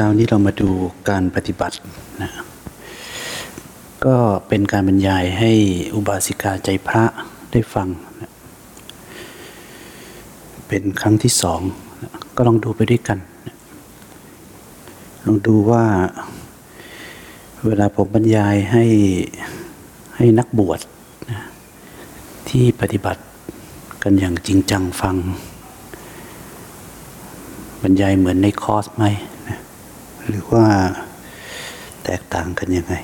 เช้านี้เรามาดูการปฏิบัตินะก็เป็นการบรรยายให้อุบาสิกาใจพระได้ฟังนะเป็นครั้งที่สองนะก็ลองดูไปด้วยกันนะลองดูว่า เวลาผมบรรยายให้ให้นักบวชนะที่ปฏิบัติกันอย่างจริงจังฟังบรรยายเหมือนในคอร์สไหมนะ หรือว่าแตกต่างกันยังไง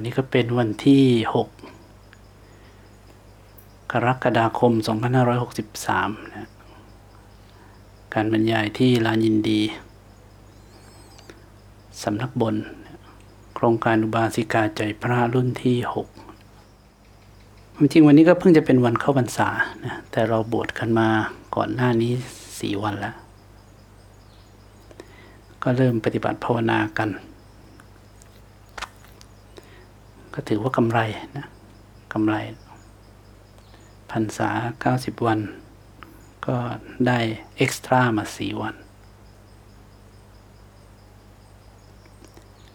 วันนี้ก็เป็นวันที่ 6 กรกฎาคม 2563 นะการบรรยายที่ลานยินดีสำนักบน โครงการอุบาสิกาใจพระรุ่นที่ 6 จริงวันนี้ก็เพิ่งจะเป็นวันเข้าพรรษานะแต่เราบวชกันมาก่อนหน้านี้สี่วันแล้ว ก็เริ่มปฏิบัติภาวนากัน ก็ถือว่ากำไรนะกำไรพรรษา90วัน ก็ได้เอ็กซ์ตร้ามา4วัน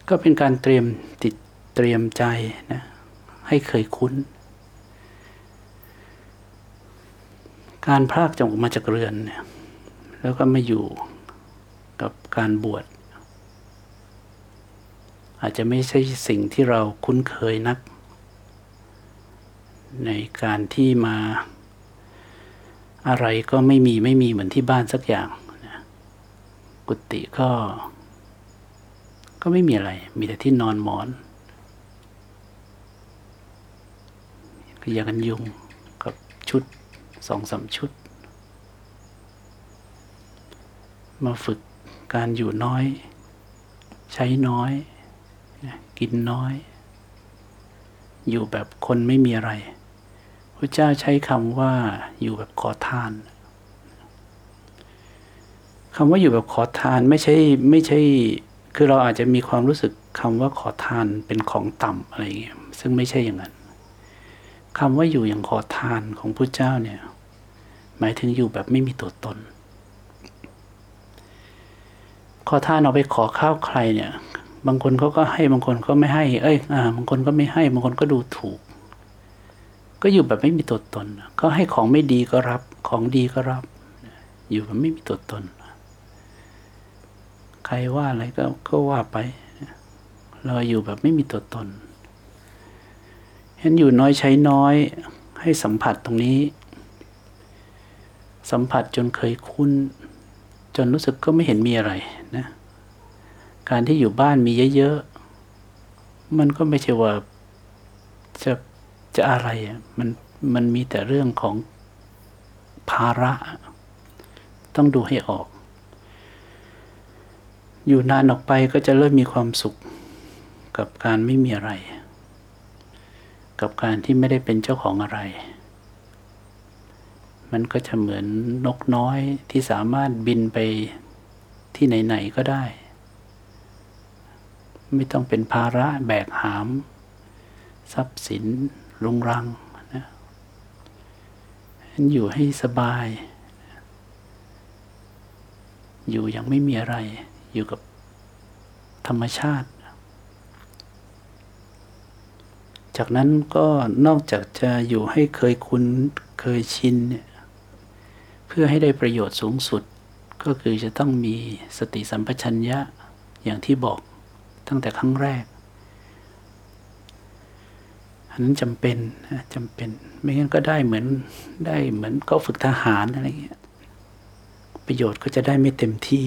ก็เป็นการเตรียมติดเตรียมใจนะให้เคยคุ้น การพรากจากออกมาจากเรือนเนี่ยแล้วก็มาอยู่กับการบวช อาจจะไม่ใช่สิ่งที่เราคุ้นเคยนัก ในการที่มา อะไรก็ไม่มีไม่มีเหมือนที่บ้านสักอย่างนะกุฏิก็ ก็ไม่มีอะไร มีแต่ที่นอนหมอนขยากันยุงกับชุดสองสามชุด มาฝึกการอยู่น้อย ใช้น้อย กินน้อย อยู่แบบคนไม่มีอะไรพระเจ้าใช้คำว่าอยู่แบบขอทานคำว่าอยู่แบบขอทานไม่ใช่ไม่ใช่ คือเราอาจจะมีความรู้สึกคำว่าขอทานเป็นของต่ำอะไรอย่างเงี้ยซึ่งไม่ใช่อย่างนั้นคำว่าอยู่อย่างขอทานของพระเจ้าเนี่ย หมายถึงอยู่แบบไม่มีตัวตน ขอทานเอาไปขอข้าวใครเนี่ย บางคนเขาก็ให้บางคนก็ไม่ให้ เอ้ยอ่าบางคนก็ไม่ให้ บางคนก็ดูถูก ก็อยู่แบบไม่มีตัวตนเขาให้ของไม่ดีก็รับ ของดีก็รับ อยู่แบบไม่มีตัวตน ใครว่าอะไรก็ก็ว่าไป เราอยู่แบบไม่มีตัวตนเห็นอยู่น้อยใช้น้อย ให้สัมผัสตรงนี้ สัมผัสจนเคยคุ้น จนรู้สึกก็ไม่เห็นมีอะไร การที่อยู่บ้านมีเยอะๆ มันก็ไม่ใช่ว่าจะจะอะไรอะมันมันมีแต่เรื่องของภาระ ต้องดูให้ออก อยู่นานออกไปก็จะเริ่มมีความสุข กับการไม่มีอะไร กับการที่ไม่ได้เป็นเจ้าของอะไร มันก็จะเหมือนนกน้อยที่สามารถบินไปที่ไหน ๆ ก็ได้ ไม่ต้องเป็นภาระแบกหาม ทรัพย์สินรุงรังนะอยู่ให้สบาย อยู่อย่างไม่มีอะไร อยู่กับธรรมชาติ จากนั้นก็นอกจากจะอยู่ให้เคยคุ้นเคยชินเนี่ยเพื่อให้ได้ประโยชน์สูงสุดก็คือจะต้องมีสติสัมปชัญญะอย่างที่บอก ตั้งแต่ครั้งแรก อันนั้นจำเป็นนะจำเป็น ไม่งั้นก็ได้เหมือนได้เหมือนก็ฝึกทหารอะไรเงี้ย ประโยชน์ก็จะได้ไม่เต็มที่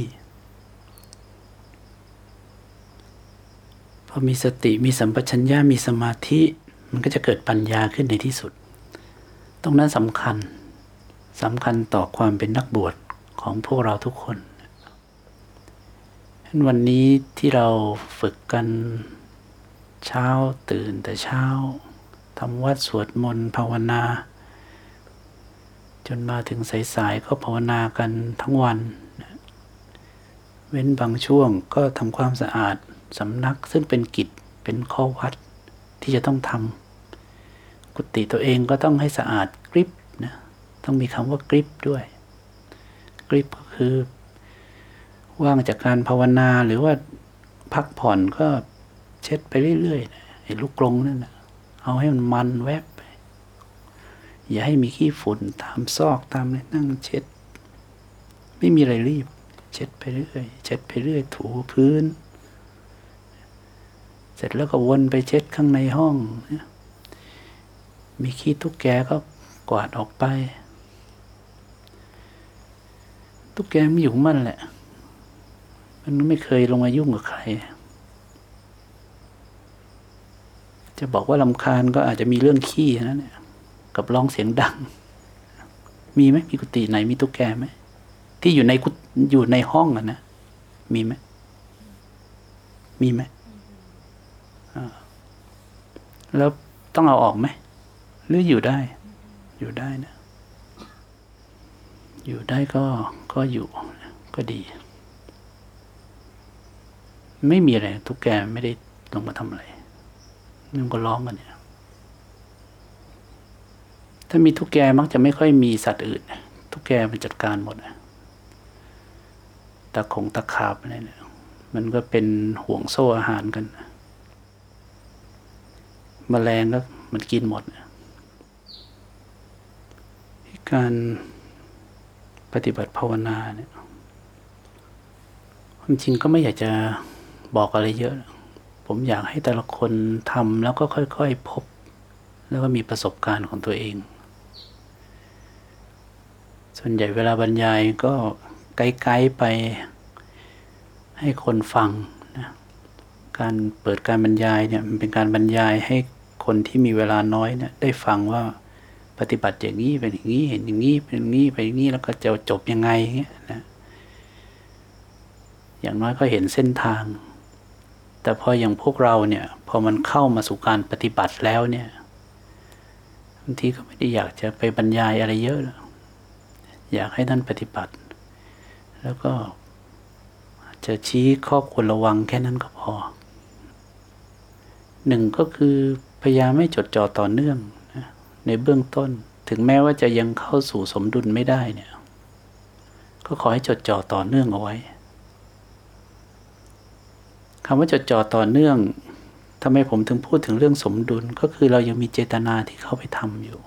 พอมีสติมีสัมปชัญญะมีสมาธิ มันก็จะเกิดปัญญาขึ้นในที่สุด ตรงนั้นสำคัญสำคัญต่อความเป็นนักบวชของพวกเราทุกคน วันนี้ที่เราฝึกกันเช้าตื่นแต่เช้าทำวัดสวดมนต์ภาวนา จนมาถึงสายๆก็ภาวนากันทั้งวัน เว้นบางช่วงก็ทำความสะอาดสำนักซึ่งเป็นกิจเป็นข้อวัดที่จะต้องทำกุฏิตัวเองก็ต้องให้สะอาดกริบนะต้องมีคำว่ากริบด้วยกริบก็คือ ว่างจากการภาวนาหรือว่าพักผ่อนก็เช็ดไปเรื่อยๆไอ้ลูกกรงนั่นนะเอาให้มันมันแวบไป อย่าให้มีขี้ฝุ่นตามซอกตามอะไรนั่งเช็ด ไม่มีอะไรรีบ เช็ดไปเรื่อยเช็ดไปเรื่อย ถูพื้น เสร็จแล้วก็วนไปเช็ดข้างในห้องมีขี้ตุ๊กแกก็กวาดออกไป ตุ๊กแกไม่อยู่มันแหละ มันไม่เคยลงมายุ่งกับใคร จะบอกว่าลำคาญก็อาจจะมีเรื่องขี้นะเนี่ย กับร้องเสียงดัง มีไหมมีกุฏิไหนมีตุ๊กแกไหมที่อยู่ในกุอยู่ในห้องอะนะมีไหมมีไหมแล้วต้องเอาออกไหมหรืออยู่ได้ อยู่ได้นะ อยู่ได้ก็ก็อยู่ก็ดี ไม่มีอะไรทุกแกไม่ได้ลงมาทำอะไรมันก็ร้องกันเนี่ยถ้ามีทุกแกมักจะไม่ค่อยมีสัตว์อื่น ทุกแกมันจัดการหมดตะคงตะขาบอะไรเนี่ยมันก็เป็นห่วงโซ่อาหารกันมแมลงก็มันกินหมดการปฏิบัติภาวนาเนี่ยความจริงก็ไม่อยากจะ บอกอะไรเยอะ ผมอยากให้แต่ละคนทำแล้วก็ค่อยๆพบ แล้วก็มีประสบการณ์ของตัวเอง ส่วนใหญ่เวลาบรรยายก็ไกด์ๆไปให้คนฟังนะการเปิดการบรรยายเนี่ยมันเป็นการบรรยายให้คนที่มีเวลาน้อยเนี่ยได้ฟังว่าปฏิบัติอย่างนี้เป็นอย่างนี้เห็นอย่างนี้เป็นอย่างนี้ไปอย่างนี้แล้วก็จะจบยังไงเงี้ยนะอย่างน้อยก็เห็นเส้นทาง แต่พออย่างพวกเราเนี่ยพอมันเข้ามาสู่การปฏิบัติแล้วเนี่ยบางทีก็ไม่ได้อยากจะไปบรรยายอะไรเยอะ อยากให้ท่านปฏิบัติ แล้วก็จะชี้ข้อควรระวังแค่นั้นก็พอหนึ่งก็คือพยายามไม่จดจ่อต่อเนื่องนะในเบื้องต้นถึงแม้ว่าจะยังเข้าสู่สมดุลไม่ได้เนี่ย ก็ขอให้จดจ่อต่อเนื่องเอาไว้ คำว่าจดจ่อต่อเนื่องทำไมผมถึงพูดถึงเรื่องสมดุลก็คือเรายังมีเจตนาที่เข้าไปทำอยู่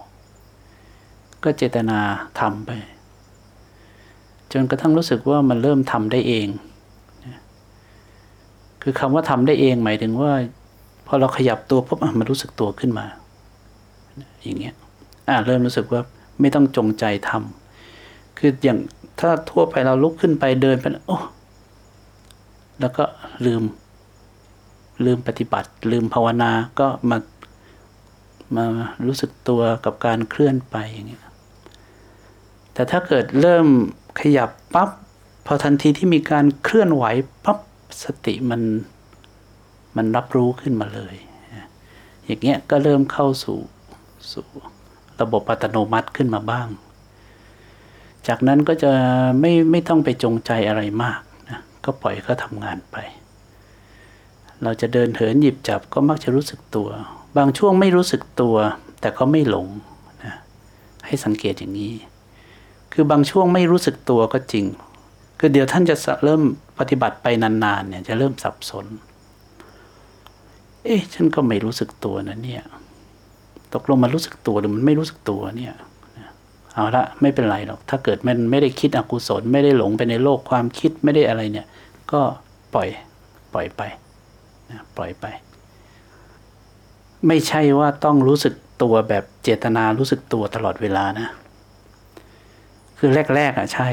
ก็เจตนาทำไป จนกระทั่งรู้สึกว่ามันเริ่มทำได้เอง คือคำว่าทำได้เองหมายถึงว่า พอเราขยับตัวปุ๊บมันรู้สึกตัวขึ้นมา อย่างเงี้ยอ่าเริ่มรู้สึกว่าไม่ต้องจงใจทำคืออย่างถ้าทั่วไปเราลุกขึ้นไปเดินไปโอ้แล้วก็ลืม ลืมปฏิบัติ ลืมภาวนาก็มามารู้สึกตัวกับการเคลื่อนไปอย่างเงี้ยแต่ถ้าเกิดเริ่มขยับปับ๊บพอทันทีที่มีการเคลื่อนไหวปับ๊บสติมันมันรับรู้ขึ้นมาเลย อย่างเงี้ยก็เริ่มเข้าสู่สู่ระบบอัตโนมัติขึ้นมาบ้าง จากนั้นก็จะไม่ไม่ต้องไปจงใจอะไรมากนะก็ปล่อยเขาทำงานไป เราจะเดินเหินหยิบจับก็มักจะรู้สึกตัว บางช่วงไม่รู้สึกตัว แต่ก็ไม่หลงนะให้สังเกตอย่างนี้ คือบางช่วงไม่รู้สึกตัวก็จริง คือเดี๋ยวท่านจะเริ่มปฏิบัติไปนานๆเนี่ยจะเริ่มสับสน เอ๊ะฉันก็ไม่รู้สึกตัวนะเนี่ยตกลงมันรู้สึกตัวหรือมันไม่รู้สึกตัวเนี่ยเอาละไม่เป็นไรหรอก ถ้าเกิดมันไม่ได้คิดอกุศล ไม่ได้หลงไปในโลกความคิดไม่ได้อะไรเนี่ย ก็ปล่อยปล่อยไป ปล่อยไป ไม่ใช่ว่าต้องรู้สึกตัวแบบเจตนารู้สึกตัวตลอดเวลานะ คือแรกๆอะใช่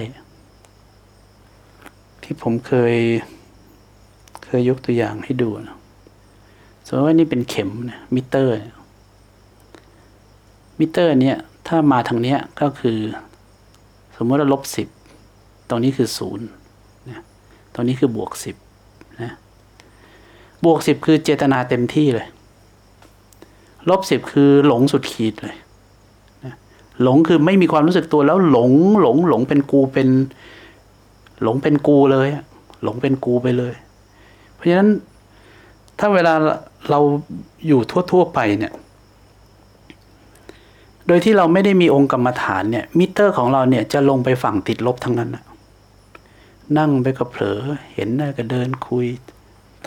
ที่ผมเคย เคยยกตัวอย่างให้ดูนะสมมติว่านี่เป็นเข็มนะมิเตอร์ มิเตอร์เนี่ยถ้ามาทางเนี้ยก็คือ สมมติว่าลบสิบตรงนี้คือศูนย์นะตรงนี้คือบวกสิบ บวกสิบคือเจตนาเต็มที่เลย ลบสิบคือหลงสุดขีดเลยหลงคือไม่มีความรู้สึกตัวแล้วหลงหลงหลงเป็นกูเป็น หลงเป็นกูเลยหลงเป็นกูไปเลย เพราะฉะนั้นถ้าเวลาเราอยู่ทั่ว ๆ ไปเนี่ย โดยที่เราไม่ได้มีองค์กรรมฐานเนี่ย มิเตอร์ของเราเนี่ยจะลงไปฝั่งติดลบทั้งนั้นนะนั่งไปก็เผลอเห็นหน้าก็เดินคุย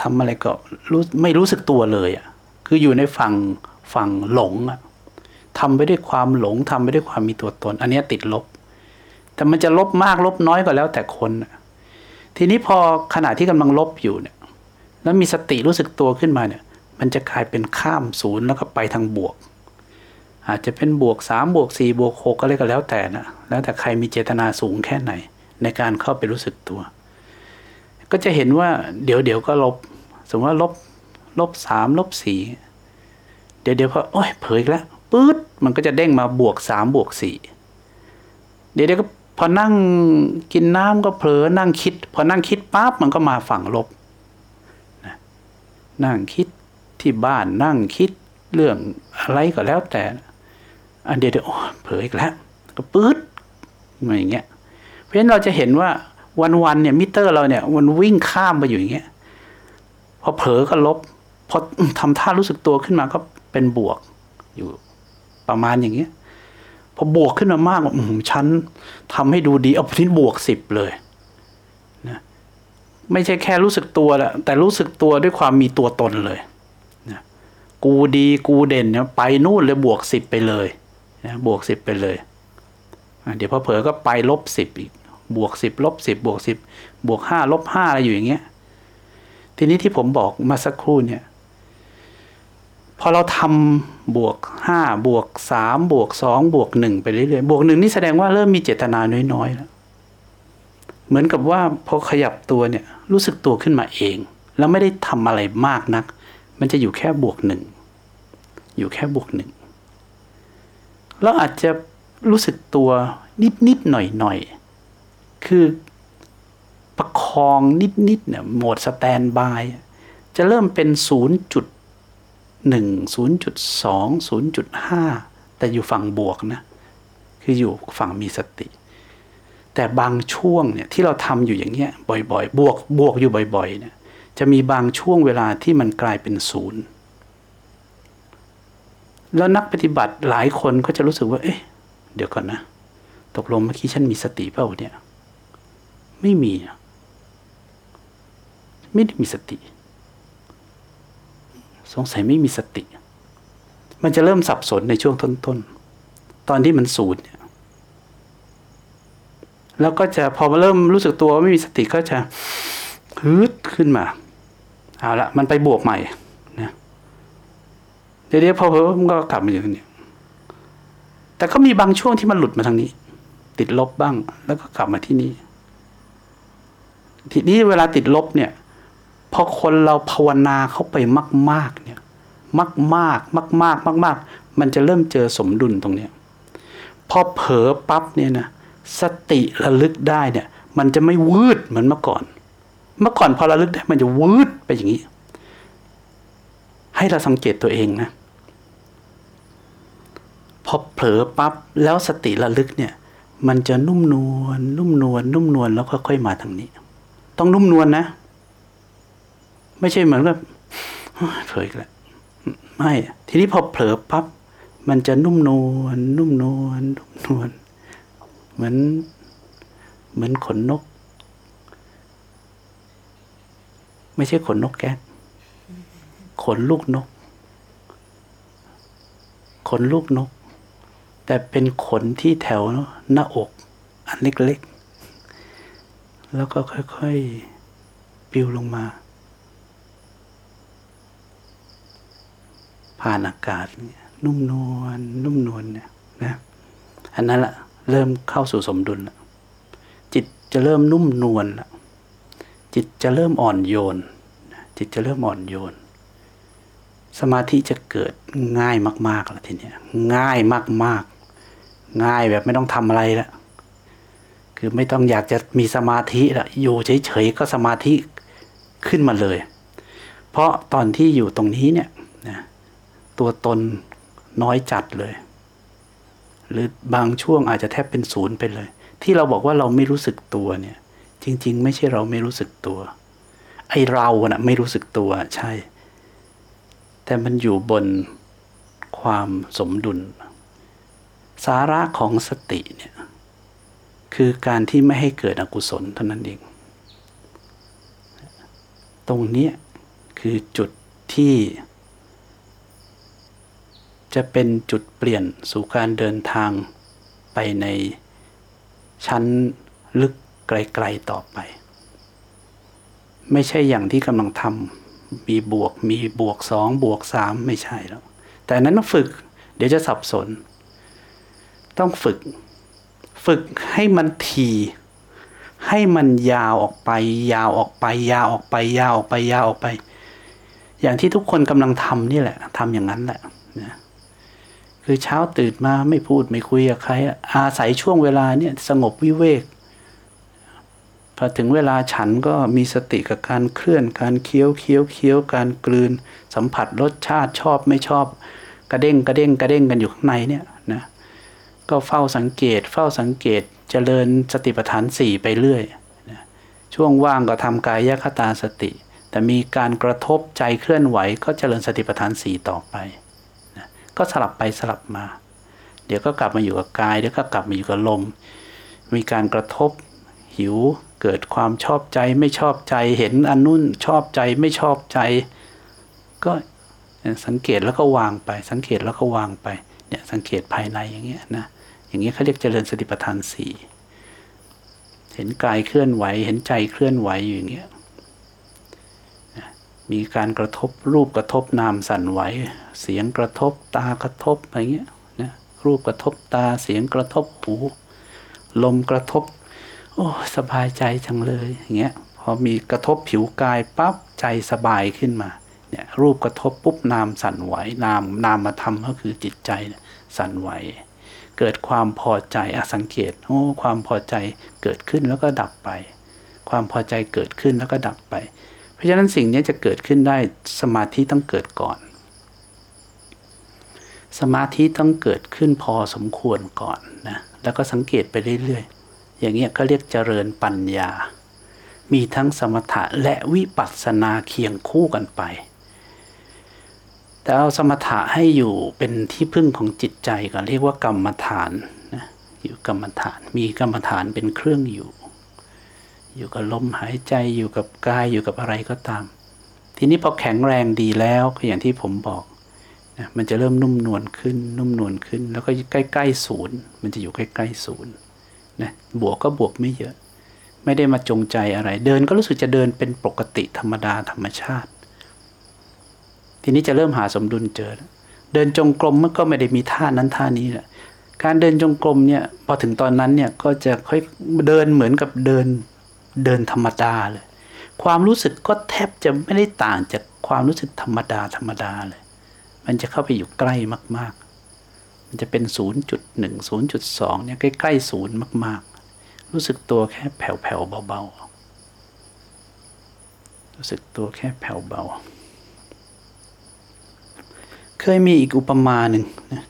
ทำอะไรก็รู้ไม่รู้สึกตัวเลยอะ่ะคืออยู่ในฝั่งฝั่งหลงอะ่ะทำไปด้วยความหลงทำไปด้วยความมีตัวตน อันนี้ติดลบ แต่มันจะลบมากลบน้อยก็แล้วแต่คนทีนี้พอขณะที่กำลังลบอยู่เนี่ย แล้วมีสติรู้สึกตัวขึ้นมาเนี่ย มันจะกลายเป็นข้ามศูนย์แล้วก็ไปทางบวก อาจจะเป็นบวกสามบวกสี่บวกหกก็เลยก็แล้วแต่นะแล้วแต่ใครมีเจตนาสูงแค่ไหน ในการเข้าไปรู้สึกตัว ก็จะเห็นว่าเดี๋ยวเดี๋ยวก็ลบ สมมติว่าลบลบสามลบสี่เดี๋ยวเดี๋ยวพอโอ้ยเผยอีกแล้วปื๊ดมันก็จะเด้งมาบวกสามบวกสี่เดี๋ยวเดี๋ยวก็พอนั่งกินน้ำก็เผลอนั่งคิด พอนั่งคิดปั๊บมันก็มาฝั่งลบนั่งคิดที่บ้านนั่งคิดเรื่องอะไรก็แล้วแต่ อันเดียวเดี๋ยวเผลออีกแล้ว ก็ปื๊ดมาอย่างเงี้ย เพราะฉะนั้นเราจะเห็นว่า วันๆเนี่ยมิเตอร์เราเนี่ยมันวิ่งข้ามไปอยู่อย่างเงี้ยพอเผลอก็ลบพอทำท่ารู้สึกตัวขึ้นมาก็เป็นบวกอยู่ประมาณอย่างเงี้ยพอบวกขึ้นมามากอืมฉันทำให้ดูดีเอาทิ้บวกสิบเลยนะไม่ใช่แค่รู้สึกตัวแหละแต่รู้สึกตัวด้วยความมีตัวตนเลยนะกูดีกูเด่นเนี่ยไปนู่นเลยบวกสิบไปเลยนะบวกสิบไปเลยอะเดี๋ยวพอเผลอก็ไปลบสิบอีก บวกสิบลบสิบบวกสิบบวกห้าลบห้าอะไรอยู่อย่างเงี้ย ทีนี้ที่ผมบอกมาสักครู่เนี่ยพอเราทำบวกห้าบวกสามบวกสองบวกหนึ่งไปเรื่อยๆบวกหนึ่งนี่แสดงว่าเริ่มมีเจตนาน้อยๆแล้วเหมือนกับว่าพอขยับตัวเนี่ยรู้สึกตัวขึ้นมาเอง แล้วไม่ได้ทำอะไรมากนัก มันจะอยู่แค่บวกหนึ่งอยู่แค่บวกหนึ่งแล้วอาจจะรู้สึกตัวนิดๆหน่อยๆ คือประคองนิดๆเนี่ยโหมดสแตนบาย จะเริ่มเป็นศูนย์จุดหนึ่งศูนย์จุดสองศูนย์จุดห้าแต่อยู่ฝั่งบวกนะ คืออยู่ฝั่งมีสติ แต่บางช่วงเนี่ยที่เราทำอยู่อย่างเงี้ยบ่อยๆ บวกบวกอยู่บ่อยๆเนี่ยจะมีบางช่วงเวลาที่มันกลายเป็นศูนย์แล้วนักปฏิบัติหลายคนก็จะรู้สึกว่า เอ๊ะ เดี๋ยวก่อนนะ ตกลงเมื่อกี้ฉันมีสติเปล่าเนี่ย ไม่มีนะไม่ได้มีสติ สงสัยไม่มีสติ มันจะเริ่มสับสนในช่วงต้นๆตอนที่มันสูญเนี่ยแล้วก็จะพอมาเริ่มรู้สึกตัวว่าไม่มีสติก็จะฮึดขึ้นมาเอาละมันไปบวกใหม่นะเดี๋ยวๆพอเพิ่มก็กลับมาอยู่ตรงนี้แต่ก็มีบางช่วงที่มันหลุดมาทางนี้ ติดลบบ้าง แล้วก็กลับมาที่นี่ ทีนี้เวลาติดลบเนี่ยพอคนเราภาวนาเข้าไปมาก ๆ เนี่ย มากมากมากมากมากมากมันจะเริ่มเจอสมดุลตรงเนี้ยพอเผลอปั๊บเนี่ยนะสติระลึกได้เนี่ย มันจะไม่วืดเหมือนเมื่อก่อน เมื่อก่อนพอระลึกได้มันจะวืดไปอย่างนี้ ให้เราสังเกตตัวเองนะพอเผลอปั๊บแล้วสติระลึกเนี่ย มันจะนุ่มนวลนุ่มนวลนุ่มนวลแล้วค่อยๆมาทางนี้ ต้องนุ่มนวลนะ ไม่ใช่เหมือนกับเผลออีกแล้วไม่ ทีนี้พอเผลอปั๊บมันจะนุ่มนวลนุ่มนวลนุ่มนวลเหมือน เหมือนขนนก ไม่ใช่ขนนกแก๊ขนลูกนก ขนลูกนก แต่เป็นขนที่แถวหน้าอก อันเล็ก แล้วก็ค่อยๆปลิวลงมา ผ่านอากาศนุ่มนวลนุ่มนวลเนี่ยนะอันนั้นแหละเริ่มเข้าสู่สมดุลละจิตจะเริ่มนุ่มนวลละจิตจะเริ่มอ่อนโยน จิตจะเริ่มอ่อนโยน สมาธิจะเกิดง่ายมากๆแล้วทีเนี้ยง่ายมากๆ ง่ายแบบไม่ต้องทำอะไรและ คือไม่ต้องอยากจะมีสมาธิละอยู่เฉยๆก็สมาธิขึ้นมาเลย เพราะตอนที่อยู่ตรงนี้เนี่ยนะตัวตนน้อยจัดเลย หรือบางช่วงอาจจะแทบเป็นศูนย์ไปเลย ที่เราบอกว่าเราไม่รู้สึกตัวเนี่ย จริง ๆ ไม่ใช่เราไม่รู้สึกตัว ไอเราน่ะไม่รู้สึกตัวใช่ แต่มันอยู่บนความสมดุล สาระของสติเนี่ย คือการที่ไม่ให้เกิดอกุศลเท่านั้นเอง ตรงเนี้ยคือจุดที่ จะเป็นจุดเปลี่ยนสู่การเดินทางไปในชั้นลึกไกลๆต่อไป ไม่ใช่อย่างที่กำลังทำมีบวกมีบวกสองบวกสามไม่ใช่แล้ว แต่นั้นต้องฝึก เดี๋ยวจะสับสน ต้องฝึก ฝึกให้มันทีให้มันยาวออกไป ยาวออกไป ยาวออกไป ยาวออกไป ยาวออกไป อย่างที่ทุกคนกำลังทำนี่แหละทำอย่างนั้นแหละนะคือเช้าตื่นมาไม่พูดไม่คุยกับใคร อาศัยช่วงเวลาเนี่ยสงบวิเวกพอถึงเวลาฉันก็มีสติกับการเคลื่อนการเคี้ยวเคี้ยวเคี้ยวการกลืน สัมผัสรสชาติชอบไม่ชอบ กระเด้งกระเด้งกระเด้งกันอยู่ข้างในเนี่ย ก็เฝ้าสังเกต เฝ้าสังเกตเจริญสติปัฏฐานสี่ไปเรื่อยนะช่วงว่างก็ทำกายคตาสติ แต่มีการกระทบใจเคลื่อนไหว ก็เจริญสติปัฏฐานสี่ต่อไปนะก็สลับไปสลับมา เดี๋ยวก็กลับมาอยู่กับกายเดี๋ยวก็กลับมาอยู่กับลม มีการกระทบหิวเกิดความชอบใจไม่ชอบใจเห็นอันนุ่นชอบใจไม่ชอบใจ ก็สังเกตแล้วก็วางไป สังเกตแล้วก็วางไปเนี่ยสังเกตภายในอย่างเงี้ยนะ อย่างเงี้ยเขาเรียกเจริญสติปัฏฐานสี่เห็นกายเคลื่อนไหว เห็นใจเคลื่อนไหวอยู่อย่างเงี้ยมีการกระทบรูปกระทบนามสั่นไหว เสียงกระทบตากระทบอะไรเงี้ยนะรูปกระทบตาเสียงกระทบหู ลมกระทบ โอ้สบายใจจังเลยอย่างเงี้ยพอมีกระทบผิวกายปั๊บใจสบายขึ้นมาเนี่ยรูปกระทบปุ๊บนามสั่นไหวนามนามมาทำก็คือจิตใจสั่นไหว เกิดความพอใจอสังเกตโอ้ความพอใจเกิดขึ้นแล้วก็ดับไป ความพอใจเกิดขึ้นแล้วก็ดับไป เพราะฉะนั้นสิ่งนี้จะเกิดขึ้นได้สมาธิต้องเกิดก่อน สมาธิต้องเกิดขึ้นพอสมควรก่อนนะแล้วก็สังเกตไปเรื่อยๆ อย่างเงี้ยก็เรียกเจริญปัญญา มีทั้งสมถะและวิปัสสนาเคียงคู่กันไป แต่เอาสมถะให้อยู่เป็นที่พึ่งของจิตใจก่อนเรียกว่ากรรมฐานนะอยู่กรรมฐาน มีกรรมฐานเป็นเครื่องอยู่ อยู่กับลมหายใจอยู่กับกายอยู่กับอะไรก็ตาม ทีนี้พอแข็งแรงดีแล้วก็อย่างที่ผมบอกนะมันจะเริ่มนุ่มนวลขึ้น นุ่มนวลขึ้น แล้วก็ใกล้ๆศูนย์มันจะอยู่ใกล้ๆศูนย์นะบวกก็บวกไม่เยอะ ไม่ได้มาจงใจอะไร เดินก็รู้สึกจะเดินเป็นปกติธรรมดาธรรมชาติ ทีนี้จะเริ่มหาสมดุลเจอแล้วเดินจงกรมมันก็ไม่ได้มีท่านั้นท่านี้แหละการเดินจงกรมเนี่ยพอถึงตอนนั้นเนี่ยก็จะค่อยเดินเหมือนกับเดินเดินธรรมดาเลย ความรู้สึกก็แทบจะไม่ได้ต่างจากความรู้สึกธรรมดาธรรมดาเลย มันจะเข้าไปอยู่ใกล้มาก ๆ มันจะเป็น 0.1 0.2เนี่ยใกล้ๆศูนย์มาก ๆ รู้สึกตัวแค่แผ่วๆเบาๆรู้สึกตัวแค่แผ่วเบา เคยมีอีกอุปมาหนึ่งนะ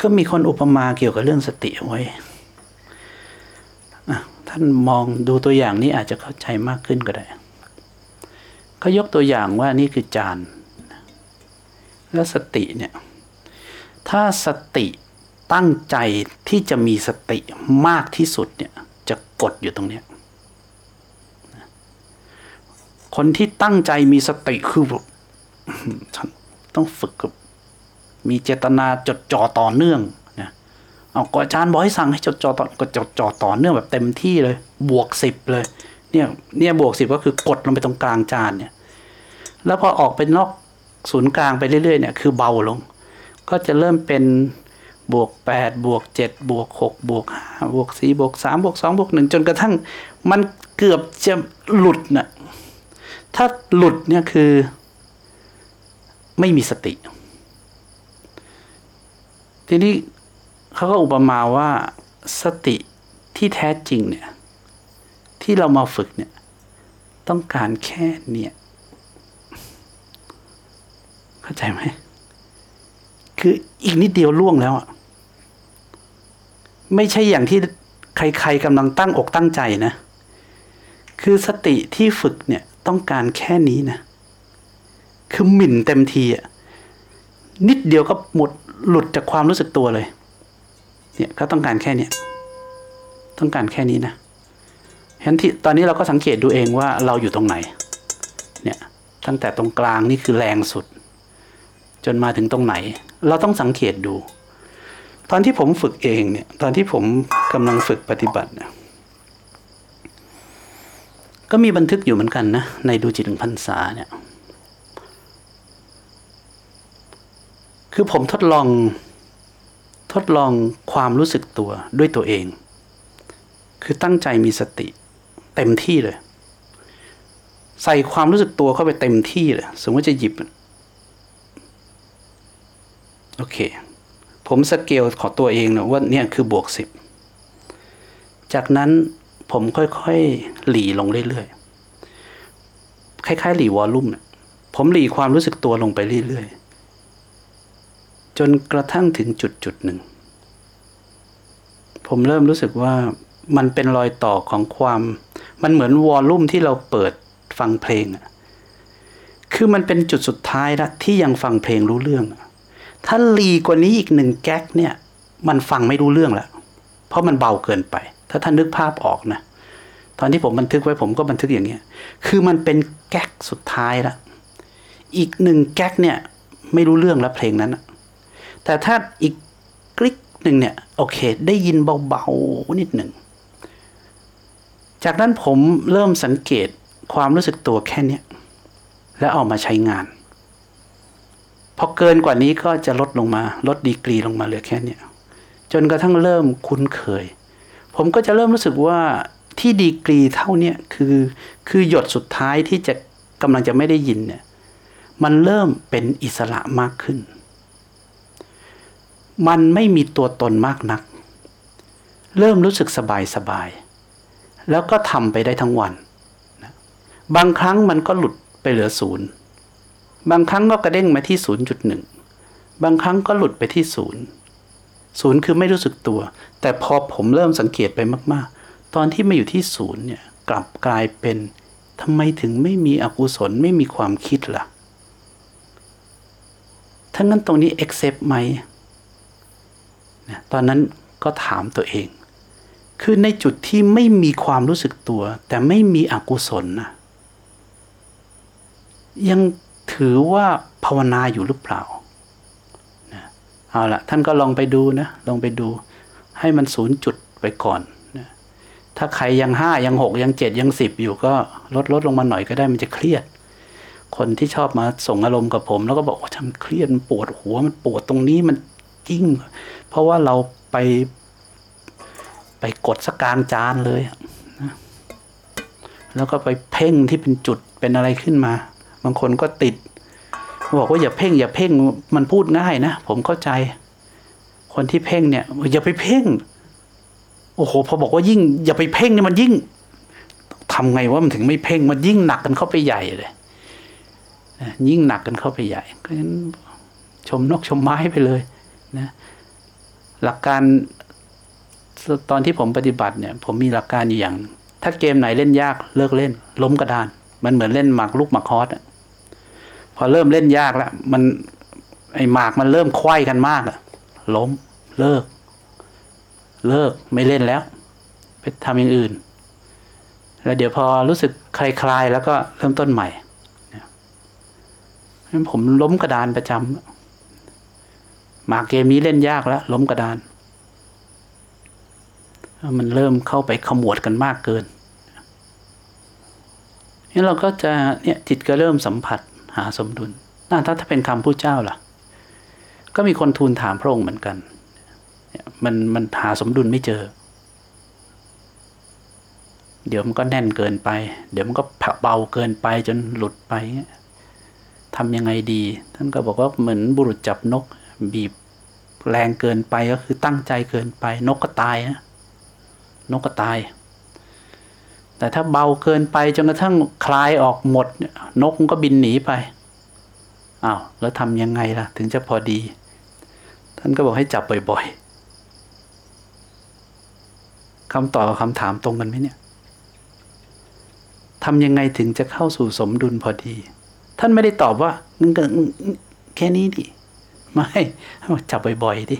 ก็มีคนอุปมาเกี่ยวกับเรื่องสติเอาไว้ ท่านมองดูตัวอย่างนี้อาจจะเข้าใจมากขึ้นก็ได้เขายกตัวอย่างว่านี่คือจาน แล้วสติเนี่ย ถ้าสติตั้งใจที่จะมีสติมากที่สุดเนี่ย จะกดอยู่ตรงเนี้ย คนที่ตั้งใจมีสติคือแบบฉันต้องฝึกกับมีเจตนาจดจ่อต่อเนื่องนะเอาก็อาจารย์บอกให้สั่งให้จดจ่อต่อก็จดจ่อต่อเนื่องแบบเต็มที่เลย บวกสิบเลย เนี่ยเนี่ยบวกสิบก็คือกดลงไปตรงกลางจานเนี่ย แล้วพอออกไปนอกศูนย์กลางไปเรื่อยๆเนี่ยคือเบาลง ก็จะเริ่มเป็นบวกแปดบวกเจ็ดบวกหกบวกห้าบวกสี่บวกสามบวกสองบวกหนึ่งจนกระทั่งมันเกือบจะหลุดน่ะ ถ้าหลุดเนี่ยคือไม่มีสติ ทีนี้เขาก็อุปมาว่าสติที่แท้จริงเนี่ย ที่เรามาฝึกเนี่ย ต้องการแค่เนี่ย เข้าใจไหม คืออีกนิดเดียวล่วงแล้วอะไม่ใช่อย่างที่ใครๆกำลังตั้งอกตั้งใจนะ คือสติที่ฝึกเนี่ย ต้องการแค่นี้นะ คือหมิ่นเต็มทีอะนิดเดียวก็หมดหลุดจากความรู้สึกตัวเลย เนี่ยก็ต้องการแค่เนี้ยต้องการแค่นี้นะฉะนั้นที่ตอนนี้เราก็สังเกตดูเองว่าเราอยู่ตรงไหน เนี่ยตั้งแต่ตรงกลางนี่คือแรงสุด จนมาถึงตรงไหน เราต้องสังเกตดู ตอนที่ผมฝึกเองเนี่ย ตอนที่ผมกำลังฝึกปฏิบัติเนี่ย ก็มีบันทึกอยู่เหมือนกันนะ ในดูจิตถึงพรรษาเนี่ย คือผมทดลองทดลองความรู้สึกตัวด้วยตัวเอง คือตั้งใจมีสติเต็มที่เลย ใส่ความรู้สึกตัวเข้าไปเต็มที่เลย สมมติจะหยิบ โอเค ผมสเกลของตัวเองนะว่าเนี่ยคือบวกสิบ จากนั้น ผมค่อยๆหลีลงเรื่อยๆคล้ายๆหลีวอลลุ่มผมหลีความรู้สึกตัวลงไปเรื่อยๆจนกระทั่งถึงจุดจุดหนึ่ง ผมเริ่มรู้สึกว่ามันเป็นรอยต่อของความ มันเหมือนวอลลุ่มที่เราเปิดฟังเพลงอะคือมันเป็นจุดสุดท้ายละที่ยังฟังเพลงรู้เรื่อง ถ้าลีกว่านี้อีกหนึ่งแก๊กเนี่ย มันฟังไม่รู้เรื่องล้วเพราะมันเบาเกินไป ถ้าท่านนึกภาพออกนะ ตอนที่ผมบันทึกไว้ผมก็บันทึกอย่างเงี้ย คือมันเป็นแก๊กสุดท้ายละอีกหนึ่งแก๊กเนี่ยไม่รู้เรื่องแล้วเพลงนั้น แต่ถ้าอีกกริ๊กหนึ่งเนี่ยโอเค ได้ยินเบาๆนิดหนึ่ง จากนั้นผมเริ่มสังเกตความรู้สึกตัวแค่เนี้ยแล้วเอามาใช้งาน พอเกินกว่านี้ก็จะลดลงมา ลดดีกรีลงมาเหลือแค่เนี้ยจนกระทั่งเริ่มคุ้นเคย ผมก็จะเริ่มรู้สึกว่าที่ดีกรีเท่าเนี้ยคือคือหยดสุดท้ายที่จะกำลังจะไม่ได้ยินเนี่ยมันเริ่มเป็นอิสระมากขึ้น มันไม่มีตัวตนมากนัก เริ่มรู้สึกสบายสบาย แล้วก็ทำไปได้ทั้งวัน บางครั้งมันก็หลุดไปเหลือศูนย์ บางครั้งก็กระเด้งมาที่0.1บางครั้งก็หลุดไปที่ศูนย์ ศูนย์คือไม่รู้สึกตัว แต่พอผมเริ่มสังเกตไปมากๆ ตอนที่มาอยู่ที่ศูนย์เนี่ยกลับกลายเป็นทำไมถึงไม่มีอกุศลไม่มีความคิดล่ะถ้างั้นตรงนี้ accept ไหมนะตอนนั้นก็ถามตัวเอง คือในจุดที่ไม่มีความรู้สึกตัว แต่ไม่มีอกุศลนะยังถือว่าภาวนาอยู่หรือเปล่า เอาละท่านก็ลองไปดูนะลองไปดู ให้มันศูนย์จุดไปก่อนนะถ้าใครยังห้ายังหกยังเจ็ดยังสิบอยู่ก็ลดลดลงมาหน่อยก็ได้มันจะเครียด คนที่ชอบมาส่งอารมณ์กับผม แล้วก็บอกว่าทำเครียดมันปวดหัวมันปวดตรงนี้มันยิ่งเพราะว่าเราไปไปกดสกกลางจานเลยนะแล้วก็ไปเพ่งที่เป็นจุดเป็นอะไรขึ้นมา บางคนก็ติด บอกว่าอย่าเพ่ง อย่าเพ่งมันพูดง่ายนะ ผมเข้าใจ คนที่เพ่งเนี่ย อย่าไปเพ่ง โอ้โห พอบอกว่ายิ่ง อย่าไปเพ่งเนี่ยมันยิ่งทำไงว่ามันถึงไม่เพ่งมันยิ่งหนักกันเข้าไปใหญ่เลยยิ่งหนักกันเข้าไปใหญ่ก็ฉะนั้นชมนกชมไม้ไปเลยนะหลักการตอนที่ผมปฏิบัติเนี่ย ผมมีหลักการอยู่อย่าง ถ้าเกมไหนเล่นยากเลิกเล่น ล้มกระดาน มันเหมือนเล่นหมากลูกหมากคอสอะ พอเริ่มเล่นยากแล้ว มันไอหมากมันเริ่มควายกันมากอะล้มเลิก เลิกไม่เล่นแล้ว ไปทำอย่างอื่น แล้วเดี๋ยวพอรู้สึกคลายๆแล้วก็เริ่มต้นใหม่ผมล้มกระดานประจำหมากเกมนี้เล่นยากแล้ว ล้มกระดาน มันเริ่มเข้าไปขมวดกันมากเกินนี่เราก็จะเนี่ยจิตก็เริ่มสัมผัส หาสมดุลถ้าถ้าเป็นคำผู้เจ้าล่ะ ก็มีคนทูลถามพระองค์เหมือนกัน มันมันหาสมดุลไม่เจอ เดี๋ยวมันก็แน่นเกินไป เดี๋ยวมันก็เบาเกินไปจนหลุดไปทำยังไงดี ท่านก็บอกว่าเหมือนบุรุษจับนก บีบแรงเกินไปก็คือตั้งใจเกินไป นกก็ตายนะนกก็ตาย แต่ถ้าเบาเกินไปจนกระทั่งคลายออกหมด นกมันก็บินหนีไปอ้าวแล้วทำยังไงล่ะ ถึงจะพอดี ท่านก็บอกให้จับบ่อยๆคำตอบกับคำถามตรงกันไหมเนี่ยทำยังไงถึงจะเข้าสู่สมดุลพอดี ท่านไม่ได้ตอบว่าแค่นี้ดิไม่จับบ่อยๆดิ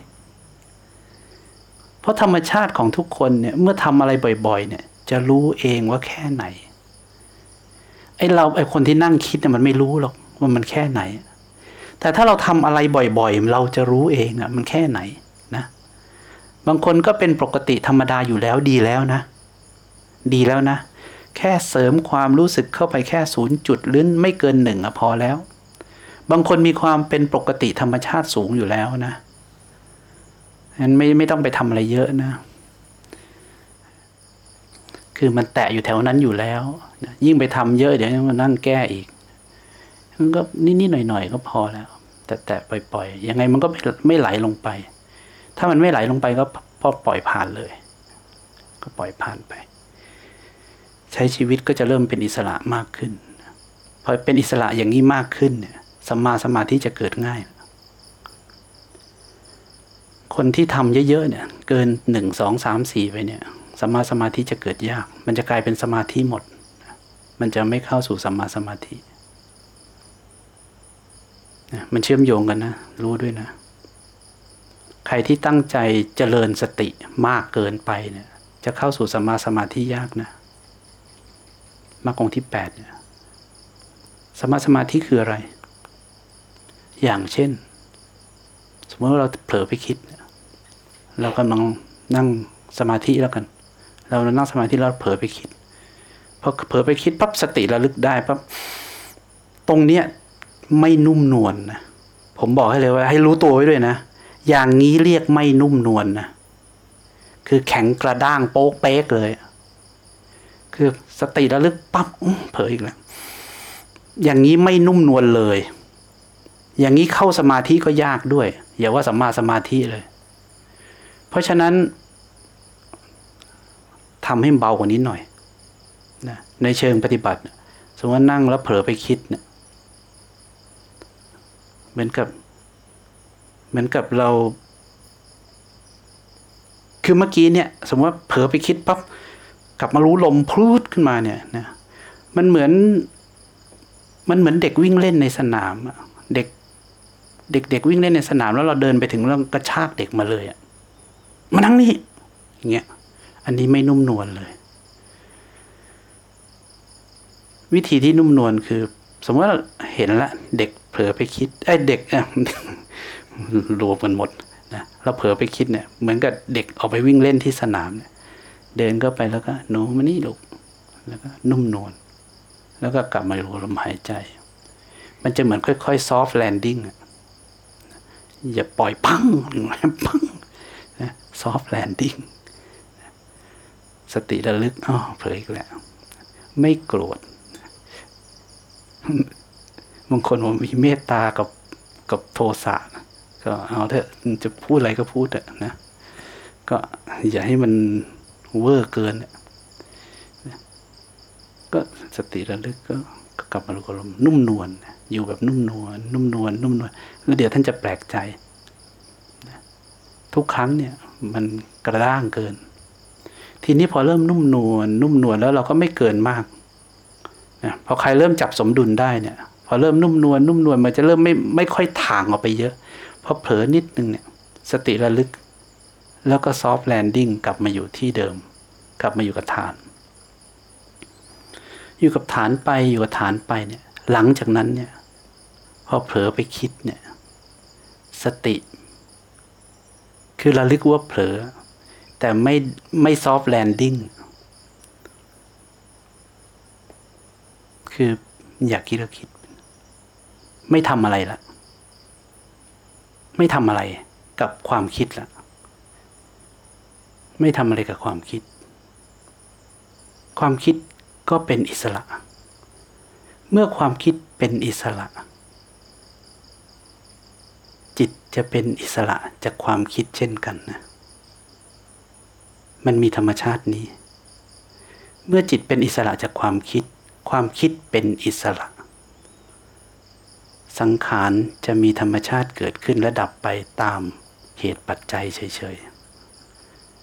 เพราะธรรมชาติของทุกคนเนี่ยเมื่อทำอะไรบ่อย ๆ เนี่ย จะรู้เองว่าแค่ไหน ไอ้เราไอ้คนที่นั่งคิดเนี่ยมันไม่รู้หรอกว่ามันแค่ไหน แต่ถ้าเราทำอะไรบ่อยๆ เราจะรู้เองอะมันแค่ไหนนะ บางคนก็เป็นปกติธรรมดาอยู่แล้วดีแล้วนะ ดีแล้วนะ แค่เสริมความรู้สึกเข้าไปแค่ศูนย์จุดหรือไม่เกินหนึ่งอะพอแล้ว บางคนมีความเป็นปกติธรรมชาติสูงอยู่แล้วนะงั้นไม่ไม่ต้องไปทำอะไรเยอะนะ คือมันแตะอยู่แถวนั้นอยู่แล้ว ยิ่งไปทำเยอะเดี๋ยวมานั่งแก้อีก มันก็นิดๆหน่อยๆก็พอแล้ว แต่แตะปล่อยๆยังไงมันก็ไม่ไม่ไหลลงไป ถ้ามันไม่ไหลลงไปก็พอปล่อยผ่านเลย ก็ปล่อยผ่านไป ใช้ชีวิตก็จะเริ่มเป็นอิสระมากขึ้นพอเป็นอิสระอย่างนี้มากขึ้นเนี่ยสัมมาสมาธิจะเกิดง่าย คนที่ทำเยอะๆเนี่ย เกินหนึ่งสองสามสี่ไปเนี่ย สัมมาสมาธิจะเกิดยาก มันจะกลายเป็นสมาธิหมด มันจะไม่เข้าสู่สัมมาสมาธิมันเชื่อมโยงกันนะ รู้ด้วยนะ ใครที่ตั้งใจเจริญสติมากเกินไปเนี่ย จะเข้าสู่สัมมาสมาธิยากนะมรรคองที่แปดเนี่ยสมาสมาธิคืออะไร อย่างเช่น สมมติว่าเราเผลอไปคิด เรากำลังนั่งสมาธิแล้วกัน เรานั่งสมาธิเราเผลอไปคิดพอเผลอไปคิดปั๊บสติระลึกได้ปั๊บตรงเนี้ยไม่นุ่มนวลนะผมบอกให้เลยว่า ให้รู้ตัวไว้ด้วยนะ อย่างนี้เรียกไม่นุ่มนวลนะคือแข็งกระด้างโป๊กเป๊กเลย คือสติระลึกปั๊บเผลออีกแล้วอย่างนี้ไม่นุ่มนวลเลย อย่างนี้เข้าสมาธิก็ยากด้วย อย่าว่าสัมมาสมาธิเลย เพราะฉะนั้น ทำให้เบากว่านี้หน่อยนะในเชิงปฏิบัติ สมมติว่านั่งแล้วเผลอไปคิดเนะี่ยเหมือนกับ เหมือนกับเรา คือเมื่อกี้เนี่ย สมมติว่าเผลอไปคิดปั๊บกลับมารู้ลมพูดขึ้นมาเนี่ยนะมันเหมือน มันเหมือนเด็กวิ่งเล่นในสนามเด็ก เด็กเด็กวิ่งเล่นในสนามแล้วเราเดินไปถึงแล้วกระชากเด็กมาเลยอะมานั่งนี่อย่างเงี้ย อันนี้ไม่นุ่มนวลเลย วิธีที่นุ่มนวลคือ สมมติว่าเห็นละ เด็กเผลอไปคิดไอ้เด็กรวมกันหมดนะเราเผลอไปคิดเนี่ย เหมือนกับเด็กออกไปวิ่งเล่นที่สนามเนี่ย เดินก็ไปแล้วก็หนูมานี่ลูกแล้วก็นุ่มนวลแล้วก็กลับมารู้ลมหายใจ มันจะเหมือนค่อยๆ soft landingอย่าปล่อยปังปัง soft landing สติระลึกอ๋อเผลออีกแล้ว ไม่โกรธบางคนผมมีเมตตากับกับโทสะก็เอาเถอะจะพูดอะไรก็พูดเถอะนะ ก็อย่าให้มันเวอร์เกิน ก็สติระลึกก็กลับมารู้อารมณ์นุ่มนวลอยู่แบบนุ่มนวลนุ่มนวลนุ่มนวลแล้วเดี๋ยวท่านจะแปลกใจ ทุกครั้งเนี่ย มันกระด้างเกิน ทีนี้พอเริ่มนุ่มนวลนุ่มนวลแล้วเราก็ไม่เกินมากนะพอใครเริ่มจับสมดุลได้เนี่ย พอเริ่มนุ่มนวลนุ่มนวลมันจะเริ่มไม่ไม่ค่อยถ่างออกไปเยอะพอเผลอนิดนึงเนี่ย สติระลึก แล้วก็ soft landing กลับมาอยู่ที่เดิม กลับมาอยู่กับฐาน อยู่กับฐานไปอยู่กับฐานไปเนี่ย หลังจากนั้นเนี่ย พอเผลอไปคิดเนี่ย สติ คือระลึกว่าเผลอ แต่ไม่ไม่ soft landing คืออยากคิดก็คิด ไม่ทำอะไรละไม่ทำอะไรกับความคิดละไม่ทำอะไรกับความคิด ความคิดก็เป็นอิสระ เมื่อความคิดเป็นอิสระ จิตจะเป็นอิสระจากความคิดเช่นกันนะ มันมีธรรมชาตินี้ เมื่อจิตเป็นอิสระจากความคิด ความคิดเป็นอิสระ สังขารจะมีธรรมชาติเกิดขึ้นและดับไปตามเหตุปัจจัยเฉย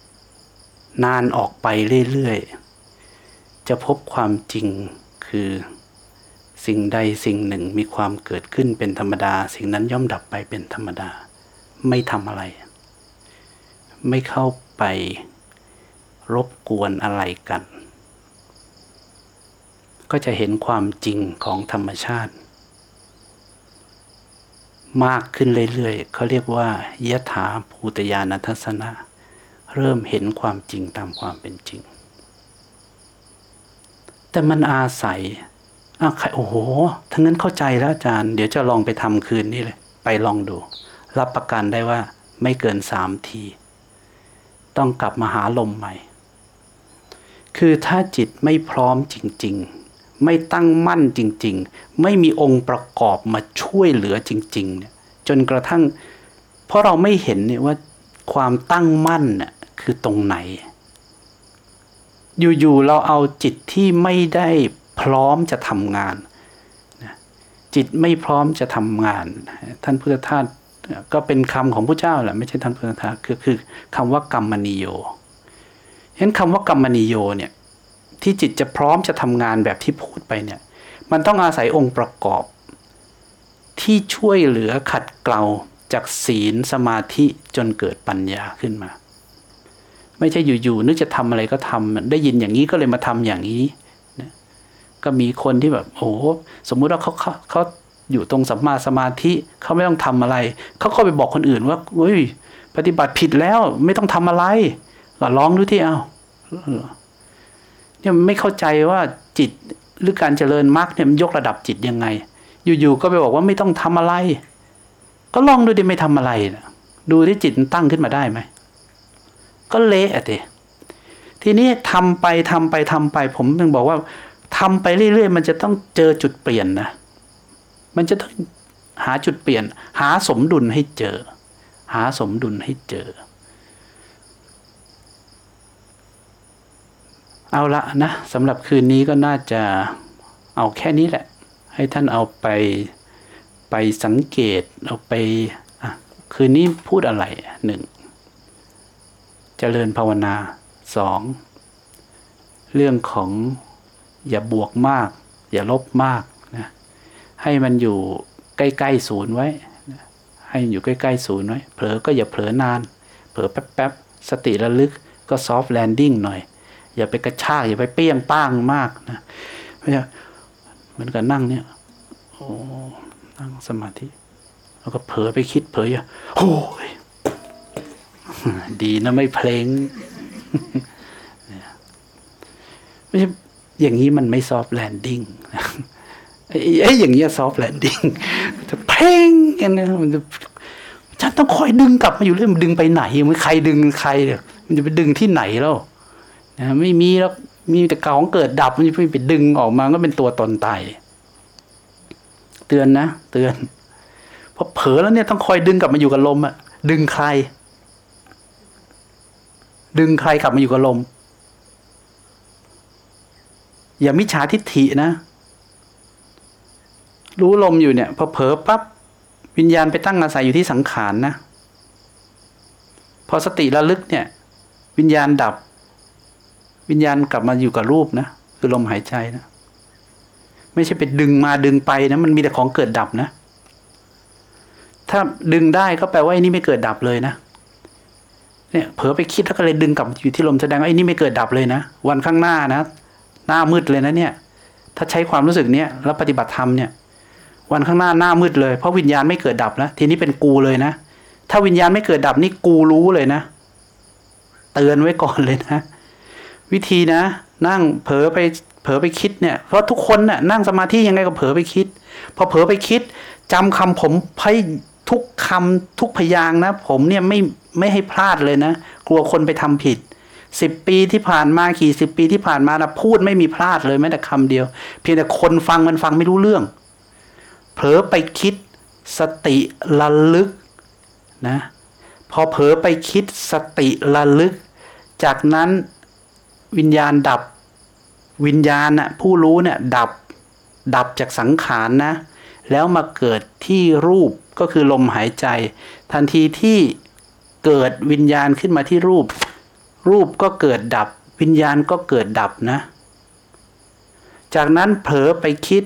ๆ นานออกไปเรื่อยๆ จะพบความจริงคือสิ่งใดสิ่งหนึ่งมีความเกิดขึ้นเป็นธรรมดา สิ่งนั้นย่อมดับไปเป็นธรรมดา ไม่ทำอะไร ไม่เข้าไป รบกวนอะไรกัน ก็จะเห็นความจริงของธรรมชาติ มากขึ้นเรื่อยๆเขาเรียกว่ายถาภูตยานัทัศนะ เริ่มเห็นความจริงตามความเป็นจริง แต่มันอาศัยอ้าวใครโอ้โหทั้งนั้นเข้าใจแล้วอาจารย์ เดี๋ยวจะลองไปทำคืนนี้เลย ไปลองดู รับประกันได้ว่าไม่เกินสามที ต้องกลับมาหาลมใหม่ คือถ้าจิตไม่พร้อมจริง ๆ ไม่ตั้งมั่นจริง ๆ ไม่มีองค์ประกอบมาช่วยเหลือจริงๆเนี่ยจนกระทั่ง เพราะเราไม่เห็นเนี่ยว่าความตั้งมั่นน่ะคือตรงไหน อยู่ๆเราเอาจิตที่ไม่ได้พร้อมจะทำงาน จิตไม่พร้อมจะทำงาน ท่านพุทธทาสก็เป็นคำของพระเจ้าแหละไม่ใช่ท่านพุทธทาสคือคือคำว่ากรรมนิโย ฉะนั้นคำว่ากรรมนิโยเนี่ยที่จิตจะพร้อมจะทำงานแบบที่พูดไปเนี่ยมันต้องอาศัยองค์ประกอบ ที่ช่วยเหลือขัดเกลาจากศีลสมาธิจนเกิดปัญญาขึ้นมา ไม่ใช่อยู่ๆนึกจะทำอะไรก็ทำได้ยินอย่างนี้ก็เลยมาทำอย่างนี้นะก็มีคนที่แบบโอ้สมมุติว่าเขาเขาเขาอยู่ตรงสัมมาสมาธิเขาไม่ต้องทำอะไร เขาก็ไปบอกคนอื่นว่าเฮ้ยปฏิบัติผิดแล้วไม่ต้องทำอะไร ก็ลองดูที่เอาเนี่ยไม่เข้าใจว่าจิตหรือการเจริญมรรคเนี่ยมันยกระดับจิตยังไง อยู่ๆก็ไปบอกว่าไม่ต้องทำอะไร ก็ลองดูดิไม่ทำอะไรนะดูที่จิตมันตั้งขึ้นมาได้ไหมก็เละอะเตทีนี้ทำไปทำไปทำไป ผมถึงบอกว่าทำไปเรื่อยๆ มันจะต้องเจอจุดเปลี่ยนนะ มันจะต้องหาจุดเปลี่ยน หาสมดุลให้เจอ หาสมดุลให้เจอ เอาละนะสำหรับคืนนี้ก็น่าจะเอาแค่นี้แหละ ให้ท่านเอาไปไปสังเกตเอาไปคืนนี้พูดอะไรหนึ่งเจริญภาวนาสองเรื่องของอย่าบวกมาก อย่าลบมากนะให้มันอยู่ใกล้ๆศูนย์ไว้ ให้อยู่ใกล้ๆศูนย์ไว้ เผลอก็อย่าเผลอนาน เผลอแป๊บๆ สติระลึกก็ soft landing หน่อย อย่าไปกระชากอย่าไปเปี้ยงป้างมากนะไม่ใช่เหมือนกับนั่งเนี่ยโอ้นั่งสมาธิ แล้วก็เผลอไปคิดเผลออย่าโอ้ยดีนะไม่เพ่งไม่ใช่อย่างนี้มันไม่ซอฟต์แลนดิ้งไอ้อย่างเงี้ยซอฟต์แลนดิ้งจะเพ่งกันนะมันจะฉันต้องคอยดึงกลับมาอยู่เรื่อยมันดึงไปไหนมันใครดึงใครเนี่ยมันจะไปดึงที่ไหนแล้ว นะไม่มีแล้วมีแต่เก่าของเกิดดับมันจะไปดึงออกมาก็เป็นตัวตนตายเตือนนะ เตือนพอเผลอแล้วเนี่ยต้องคอยดึงกลับมาอยู่กับลมอะดึงใคร ดึงใครกลับมาอยู่กับลม อย่ามิจฉาทิฏฐินะ รู้ลมอยู่เนี่ยพอเผลอปั๊บวิญญาณไปตั้งอาศัยอยู่ที่สังขารนนะพอสติระลึกเนี่ย วิญญาณดับ วิญญาณกลับมาอยู่กับรูปนะคือลมหายใจนะ ไม่ใช่ไปดึงมาดึงไปนะ มันมีแต่ของเกิดดับนะ ถ้าดึงได้ก็แปลว่าไอ้นี่ไม่เกิดดับเลยนะเนี่ยเผลอไปคิดแล้วก็เลยดึงกลับอยู่ที่ลมแสดงว่าไอ้นี่ไม่เกิดดับเลยนะ วันข้างหน้านะ หน้ามืดเลยนะเนี่ย ถ้าใช้ความรู้สึกเนี้ยแล้วปฏิบัติธรรมเนี่ย วันข้างหน้าหน้ามืดเลยเพราะวิญญาณไม่เกิดดับแล้วทีนี้เป็นกูเลยนะถ้าวิญญาณไม่เกิดดับนี่กูรู้เลยนะ เตือนไว้ก่อนเลยนะ วิธีนะ นั่งเผลอไปเผลอไปคิดเนี่ยเพราะทุกคนน่ะนั่งสมาธิยังไงก็เผลอไปคิด พอเผลอไปคิดจำคำผมให้ทุกคำทุกพยางนะ ผมเนี่ยไม่ไม่ให้พลาดเลยนะ กลัวคนไปทำผิดสิบปีที่ผ่านมากี่สิบปีที่ผ่านมานะพูดไม่มีพลาดเลยแม้แต่คำเดียว เพียงแต่คนฟังมันฟังไม่รู้เรื่อง เผลอไปคิดสติระลึกนะ พอเผลอไปคิดสติระลึก จากนั้น วิญญาณดับ วิญญาณน่ะผู้รู้เนี่ยดับ ดับจากสังขารนะ แล้วมาเกิดที่รูปก็คือลมหายใจ ทันทีที่เกิดวิญญาณขึ้นมาที่รูป รูปก็เกิดดับ วิญญาณก็เกิดดับนะ จากนั้นเผลอไปคิด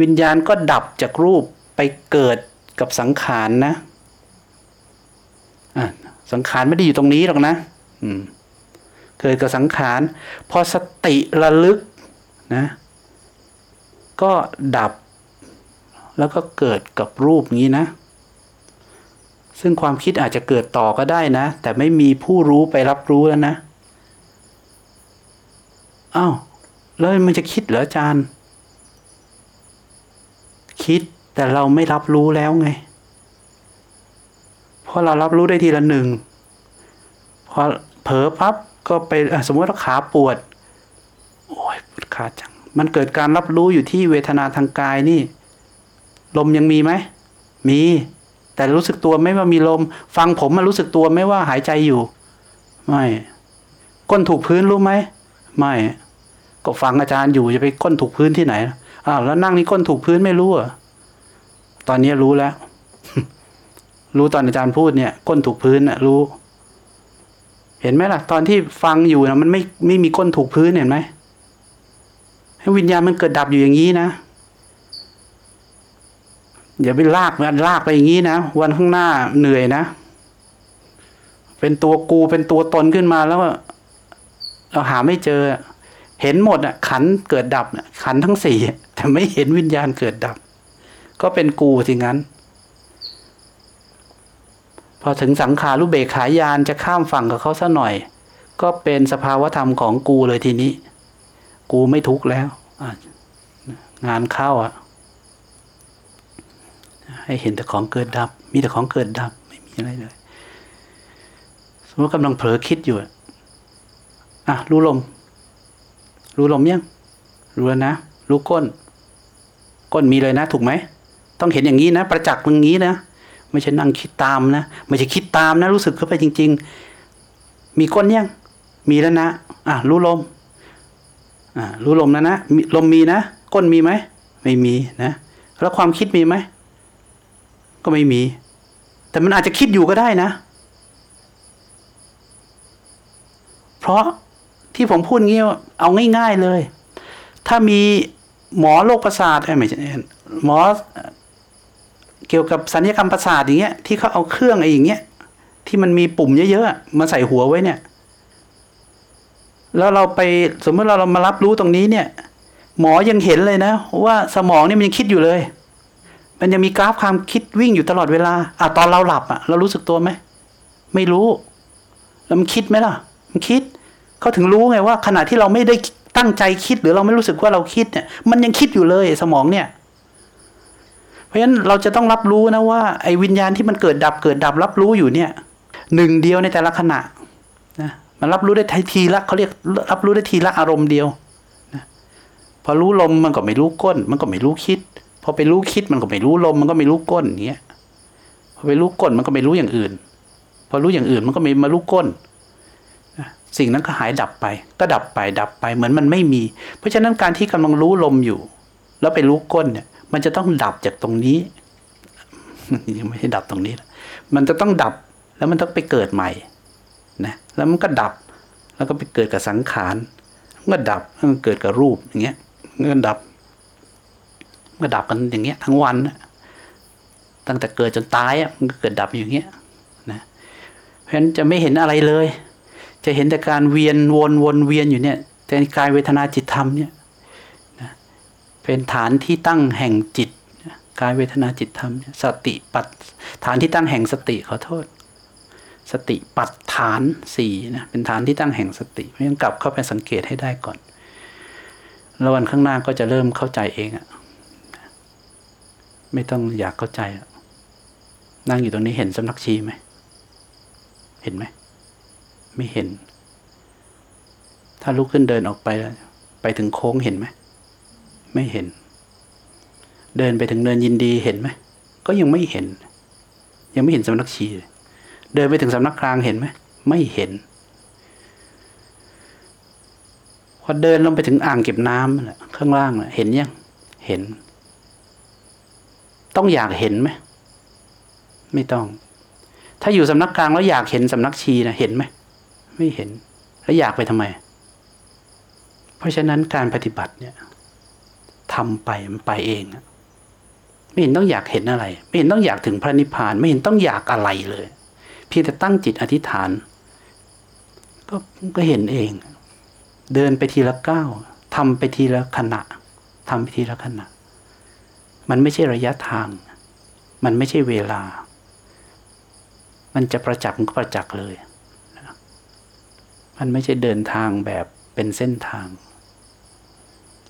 วิญญาณก็ดับจากรูปไปเกิดกับสังขารนะะสังขารไม่ได้อยู่ตรงนี้หรอกนะ อืม เกิดกับสังขาร พอสติระลึกนะก็ดับแล้วก็เกิดกับรูปนี้นะ ซึ่งความคิดอาจจะเกิดต่อก็ได้นะ แต่ไม่มีผู้รู้ไปรับรู้แล้วนะอ้าวแล้วมันจะคิดเหรออาจารย์ คิดแต่เราไม่รับรู้แล้วไงเพราะเรารับรู้ได้ทีละหนึ่งพอเผลอพับ ก็ไปสมมติว่าขาปวด โอ้ยปวดขาจัง มันเกิดการรับรู้อยู่ที่เวทนาทางกายนี่ ลมยังมีไหม มี แต่รู้สึกตัวไหม่ว่ามีลม ฟังผมมารู้สึกตัวไหม่ว่าหายใจอยู่ ไม่ ก้นถูกพื้นรู้ไหม ไม่ ก็ฟังอาจารย์อยู่จะไปก้นถูกพื้นที่ไหน อ้าวแล้วนั่งนี่ก้นถูกพื้นไม่รู้เหรอตอนนี้รู้แล้ว รู้ตอนอาจารย์พูดเนี่ย ก้นถูกพื้นน่ะรู้ เห็นไหมล่ะ ตอนที่ฟังอยู่นะมันไม่ไม่มีก้นถูกพื้นเห็นไหมให้วิญญาณมันเกิดดับอยู่อย่างนี้นะอย่าไปลากมันลากไปอย่างนี้นะวันข้างหน้าเหนื่อยนะ เป็นตัวกูเป็นตัวตนขึ้นมาแล้วเราหาไม่เจอ เห็นหมดอะ ขันเกิดดับน่ะขันทั้งสี่แต่ไม่เห็นวิญญาณเกิดดับ ก็เป็นกูสิงั้น พอถึงสังขารุเบกขายานจะข้ามฝั่งกับเขาซะหน่อย ก็เป็นสภาวธรรมของกูเลยทีนี้ กูไม่ทุกข์แล้วงานเข้าอะ ให้เห็นแต่ของเกิดดับ มีแต่ของเกิดดับ ไม่มีอะไรเลย สมมติกำลังเผลอคิดอยู่อะอะรู้ลม รู้ลมยังรู้แล้วนะรู้ก้น ก้นมีเลยนะ ถูกไหม ต้องเห็นอย่างนี้นะ ประจักษ์อย่างนี้นะ ไม่ใช่นั่งคิดตามนะไม่ใช่คิดตามนะ รู้สึกเข้าไปจริง ๆ มีก้นยังมีแล้วนะอะรู้ลมอ่ารู้ลมแล้วนะลมมีนะก้นมีไหมไม่มีนะ แล้วความคิดมีไหมก็ไม่มี แต่มันอาจจะคิดอยู่ก็ได้นะ เพราะที่ผมพูดงี้ว่าเอาง่าย ๆเลย ถ้ามีหมอโรคประสาทเอ้ยไม่ใช่หมอ เกี่ยวกับสัญญกรรมประสาทอย่างเงี้ยที่เขาเอาเครื่องไอ้อย่างเงี้ยที่มันมีปุ่มเยอะๆมาใส่หัวไว้เนี่ย แล้วเราไปสมมติเราเรามารับรู้ตรงนี้เนี่ย หมอยังเห็นเลยนะ ว่าสมองเนี่ยมันยังคิดอยู่เลย มันยังมีกราฟความคิดวิ่งอยู่ตลอดเวลาอะตอนเราหลับอะ เรารู้สึกตัวไหมไม่รู้ แล้วมันคิดไหมล่ะ มันคิดเขาถึงรู้ไงว่า ขณะที่เราไม่ได้ตั้งใจคิดหรือเราไม่รู้สึกว่าเราคิดเนี่ย มันยังคิดอยู่เลย สมองเนี่ย ราะฉะนั้นเราจะต้องรับรู้นะว่าไอ้วิญญาณที่มันเกิดดับเกิดดับรับรู้อยู่เนี่ยหนึ่งเดียวในแต่ละขณะนะมันรับรู้ได้ทีละเขาเรียกรับรู้ได้ทีละอารมณ์เดียวนะพอรู้ลมมันก็ไม่รู้ก้น มันก็ไม่รู้คิด พอไปรู้คิดมันก็ไม่รู้ลม มันก็ไม่รู้ก้นอย่างเงี้ยพอไปรู้ก้นมันก็ไม่รู้อย่างอื่น พอรู้อย่างอื่นมันก็ไม่มารู้ก้นนะสิ่งนั้นก็หายดับไป ก็ดับไปดับไปเหมือนมันไม่มี เพราะฉะนั้นการที่กำลังรู้ลมอยู่ แล้วไปรู้ก้นเนี่ย มันจะต้องดับจากตรงนี้ยังไม่ใช่ดับตรงนี้มันจะต้องดับแล้วมันต้องไปเกิดใหม่นะแล้วมันก็ดับแล้วก็ไปเกิดกับสังขารมันก็ดับมันเกิดกับรูปอย่างเงี้ยมันก็ดับมันก็ดับกันอย่างเงี้ย ทั้งวันตั้งแต่เกิดจนตายอะมันก็เกิดดับอย่างเงี้ยนะเพราะฉะนั้นจะไม่เห็นอะไรเลย จะเห็นแต่การเวียนวนวนเวียนอยู่เนี่ยแต่กายเวทนาจิตธรรมเนี่ย เป็นฐานที่ตั้งแห่งจิตกายเวทนาจิตธรรมสติปัดฐานที่ตั้งแห่งสติขอโทษ สติปัดฐานสี่นะเป็นฐานที่ตั้งแห่งสติเพราะฉะนั้นกลับเข้าไปสังเกตให้ได้ก่อน แล้ววันข้างหน้าก็จะเริ่มเข้าใจเองอะไม่ต้องอยากเข้าใจนั่งอยู่ตรงนี้เห็นสำนักชีไหมเห็นไหมไม่เห็น ถ้าลุกขึ้นเดินออกไปแล้วไปถึงโค้งเห็นไหม ไม่เห็น เดินไปถึงเนินยินดีเห็นไหมก็ยังไม่เห็น ยังไม่เห็นสำนักชีเดินไปถึงสำนักกลางเห็นไหมไม่เห็นพอเดินลงไปถึงอ่างเก็บน้ำนะข้างล่างนะเห็นยังเห็น ต้องอยากเห็นไหมไม่ต้อง ถ้าอยู่สำนักกลางแล้วอยากเห็นสำนักชีนะเห็นไหมไม่เห็น แล้วอยากไปทำไม เพราะฉะนั้นการปฏิบัติเนี่ย ทำไปมันไปเองไม่เห็นต้องอยากเห็นอะไร ไม่เห็นต้องอยากถึงพระนิพพาน ไม่เห็นต้องอยากอะไรเลย เพียงแต่ตั้งจิตอธิษฐาน ก็ก็เห็นเอง เดินไปทีละก้าวทำไปทีละขณะทำไปทีละขณะ มันไม่ใช่ระยะทาง มันไม่ใช่เวลา มันจะประจักษ์มันก็ประจักษ์เลย มันไม่ใช่เดินทางแบบเป็นเส้นทาง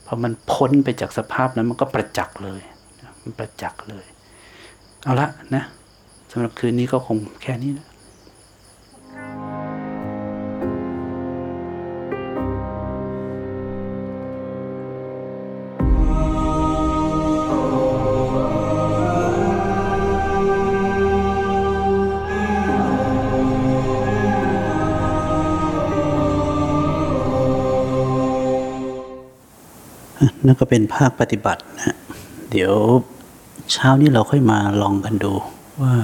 พอมันพ้นไปจากสภาพนั้นมันก็ประจักษ์เลย มันประจักษ์เลย เอาละนะสำหรับคืนนี้ก็คงแค่นี้นะ นั่นก็เป็นภาคปฏิบัตินะเดี๋ยวเช้านี้เราค่อยมาลองกันดูว่า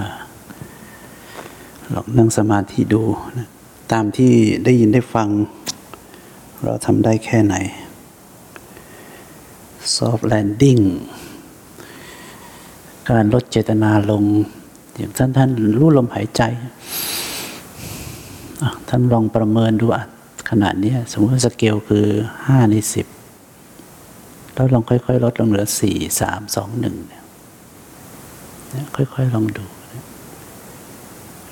ลองนั่งสมาธิดูนะตามที่ได้ยินได้ฟัง เราทำได้แค่ไหน soft landing การลดเจตนาลง อย่างท่านท่านรู้ลมหายใจ ท่านลองประเมินดูขนาดนี้ สมมติสเกลคือห้าในสิบ แล้วลองค่อยๆลดลงเหลือสี่สามสองหนึ่งเนี่ยนะค่อยๆลองดู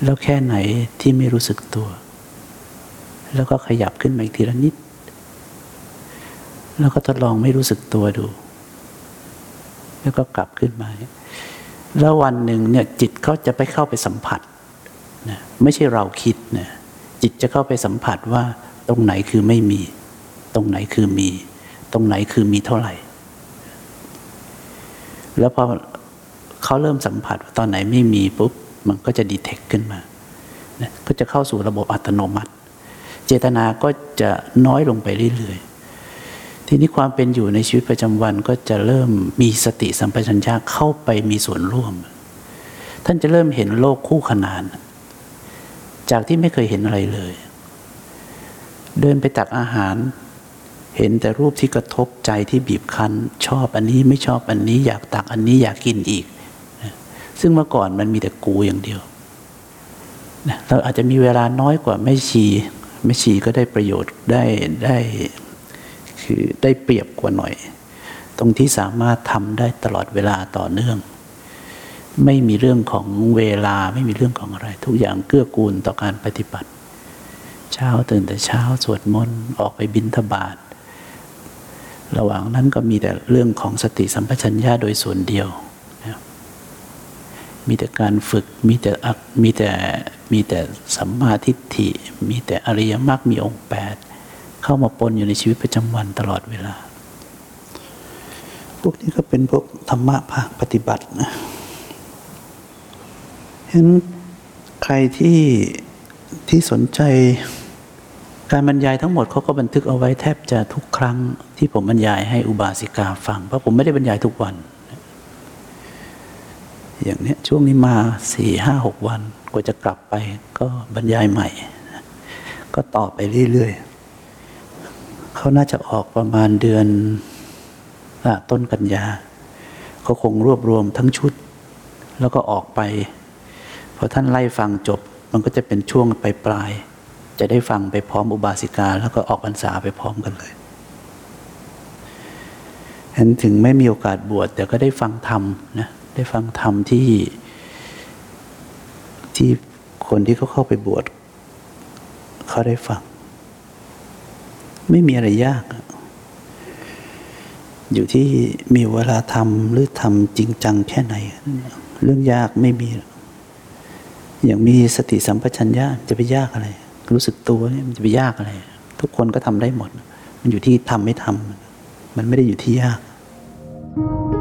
แล้วแค่ไหนที่ไม่รู้สึกตัว แล้วก็ขยับขึ้นมาอีกทีละนิด แล้วก็ทดลองไม่รู้สึกตัวดู แล้วก็กลับขึ้นมา แล้ววันหนึ่งเนี่ยจิตเขาจะไปเข้าไปสัมผัสนะไม่ใช่เราคิดนะจิตจะเข้าไปสัมผัสว่าตรงไหนคือไม่มี ตรงไหนคือมี ตรงไหนคือมีเท่าไหร่ แล้วพอเขาเริ่มสัมผัสตอนไหนไม่มีปุ๊บ มันก็จะดีเทคขึ้นมาก็จะเข้าสู่ระบบอัตโนมัติ เจตนาก็จะน้อยลงไปเรื่อยๆ ทีนี้ความเป็นอยู่ในชีวิตประจำวันก็จะเริ่มมีสติสัมปชัญญะเข้าไปมีส่วนร่วม ท่านจะเริ่มเห็นโลกคู่ขนาน จากที่ไม่เคยเห็นอะไรเลย เดินไปตักอาหาร เห็นแต่รูปที่กระทบใจที่บีบคั้น ชอบอันนี้ไม่ชอบอันนี้อยากตักอันนี้อยากกินอีกนะซึ่งเมื่อก่อนมันมีแต่กูอย่างเดียวนะเราอาจจะมีเวลาน้อยกว่าแม่ชีแม่ชีก็ได้ประโยชน์ได้ได้คือได้เปรียบกว่าหน่อย ตรงที่สามารถทำได้ตลอดเวลาต่อเนื่อง ไม่มีเรื่องของเวลาไม่มีเรื่องของอะไร ทุกอย่างเกื้อกูลต่อการปฏิบัติ เช้าตื่นแต่เช้าสวดมนต์ออกไปบิณฑบาต ระหว่างนั้นก็มีแต่เรื่องของสติสัมปชัญญะโดยส่วนเดียวนะมีแต่การฝึกมีแต่มีแต่มีแต่สัมมาทิฏฐิ มีแต่อริยมรรคมีองค์แปดเข้ามาปนอยู่ในชีวิตประจำวันตลอดเวลา พวกนี้ก็เป็นพวกธรรมะภาคปฏิบัตินะเห็นใครที่ที่สนใจการบรรยายทั้งหมดเขาก็บันทึกเอาไว้แทบจะทุกครั้ง ที่ผมบรรยายให้อุบาสิกาฟัง เพราะผมไม่ได้บรรยายทุกวัน อย่างเนี้ยช่วงนี้มาสี่ห้าหกวันกว่าจะกลับไปก็บรรยายใหม่ ก็ต่อไปเรื่อยๆเขาน่าจะออกประมาณเดือนอต้นกันยาเขาคงรวบรวมทั้งชุด แล้วก็ออกไปพอท่านไล่ฟังจบ มันก็จะเป็นช่วงปลายปลาย จะได้ฟังไปพร้อมอุบาสิกา แล้วก็ออกพรรษาไปพร้อมกันเลย เห็นถึงไม่มีโอกาสบวชแต่ก็ได้ฟังธรรมนะได้ฟังธรรมที่ที่คนที่เขาเข้าไปบวชเขาได้ฟัง ไม่มีอะไรยาก อยู่ที่มีเวลาทำหรือทำจริงจังแค่ไหน เรื่องยากไม่มีอกอย่างมีสติสัมปชัญญะจะไปยากอะไร รู้สึกตัวเนี่ยมันจะไปยากอะไร ทุกคนก็ทำได้หมด มันอยู่ที่ทำไม่ทำมันไม่ได้อยู่ที่ยาก Thank you.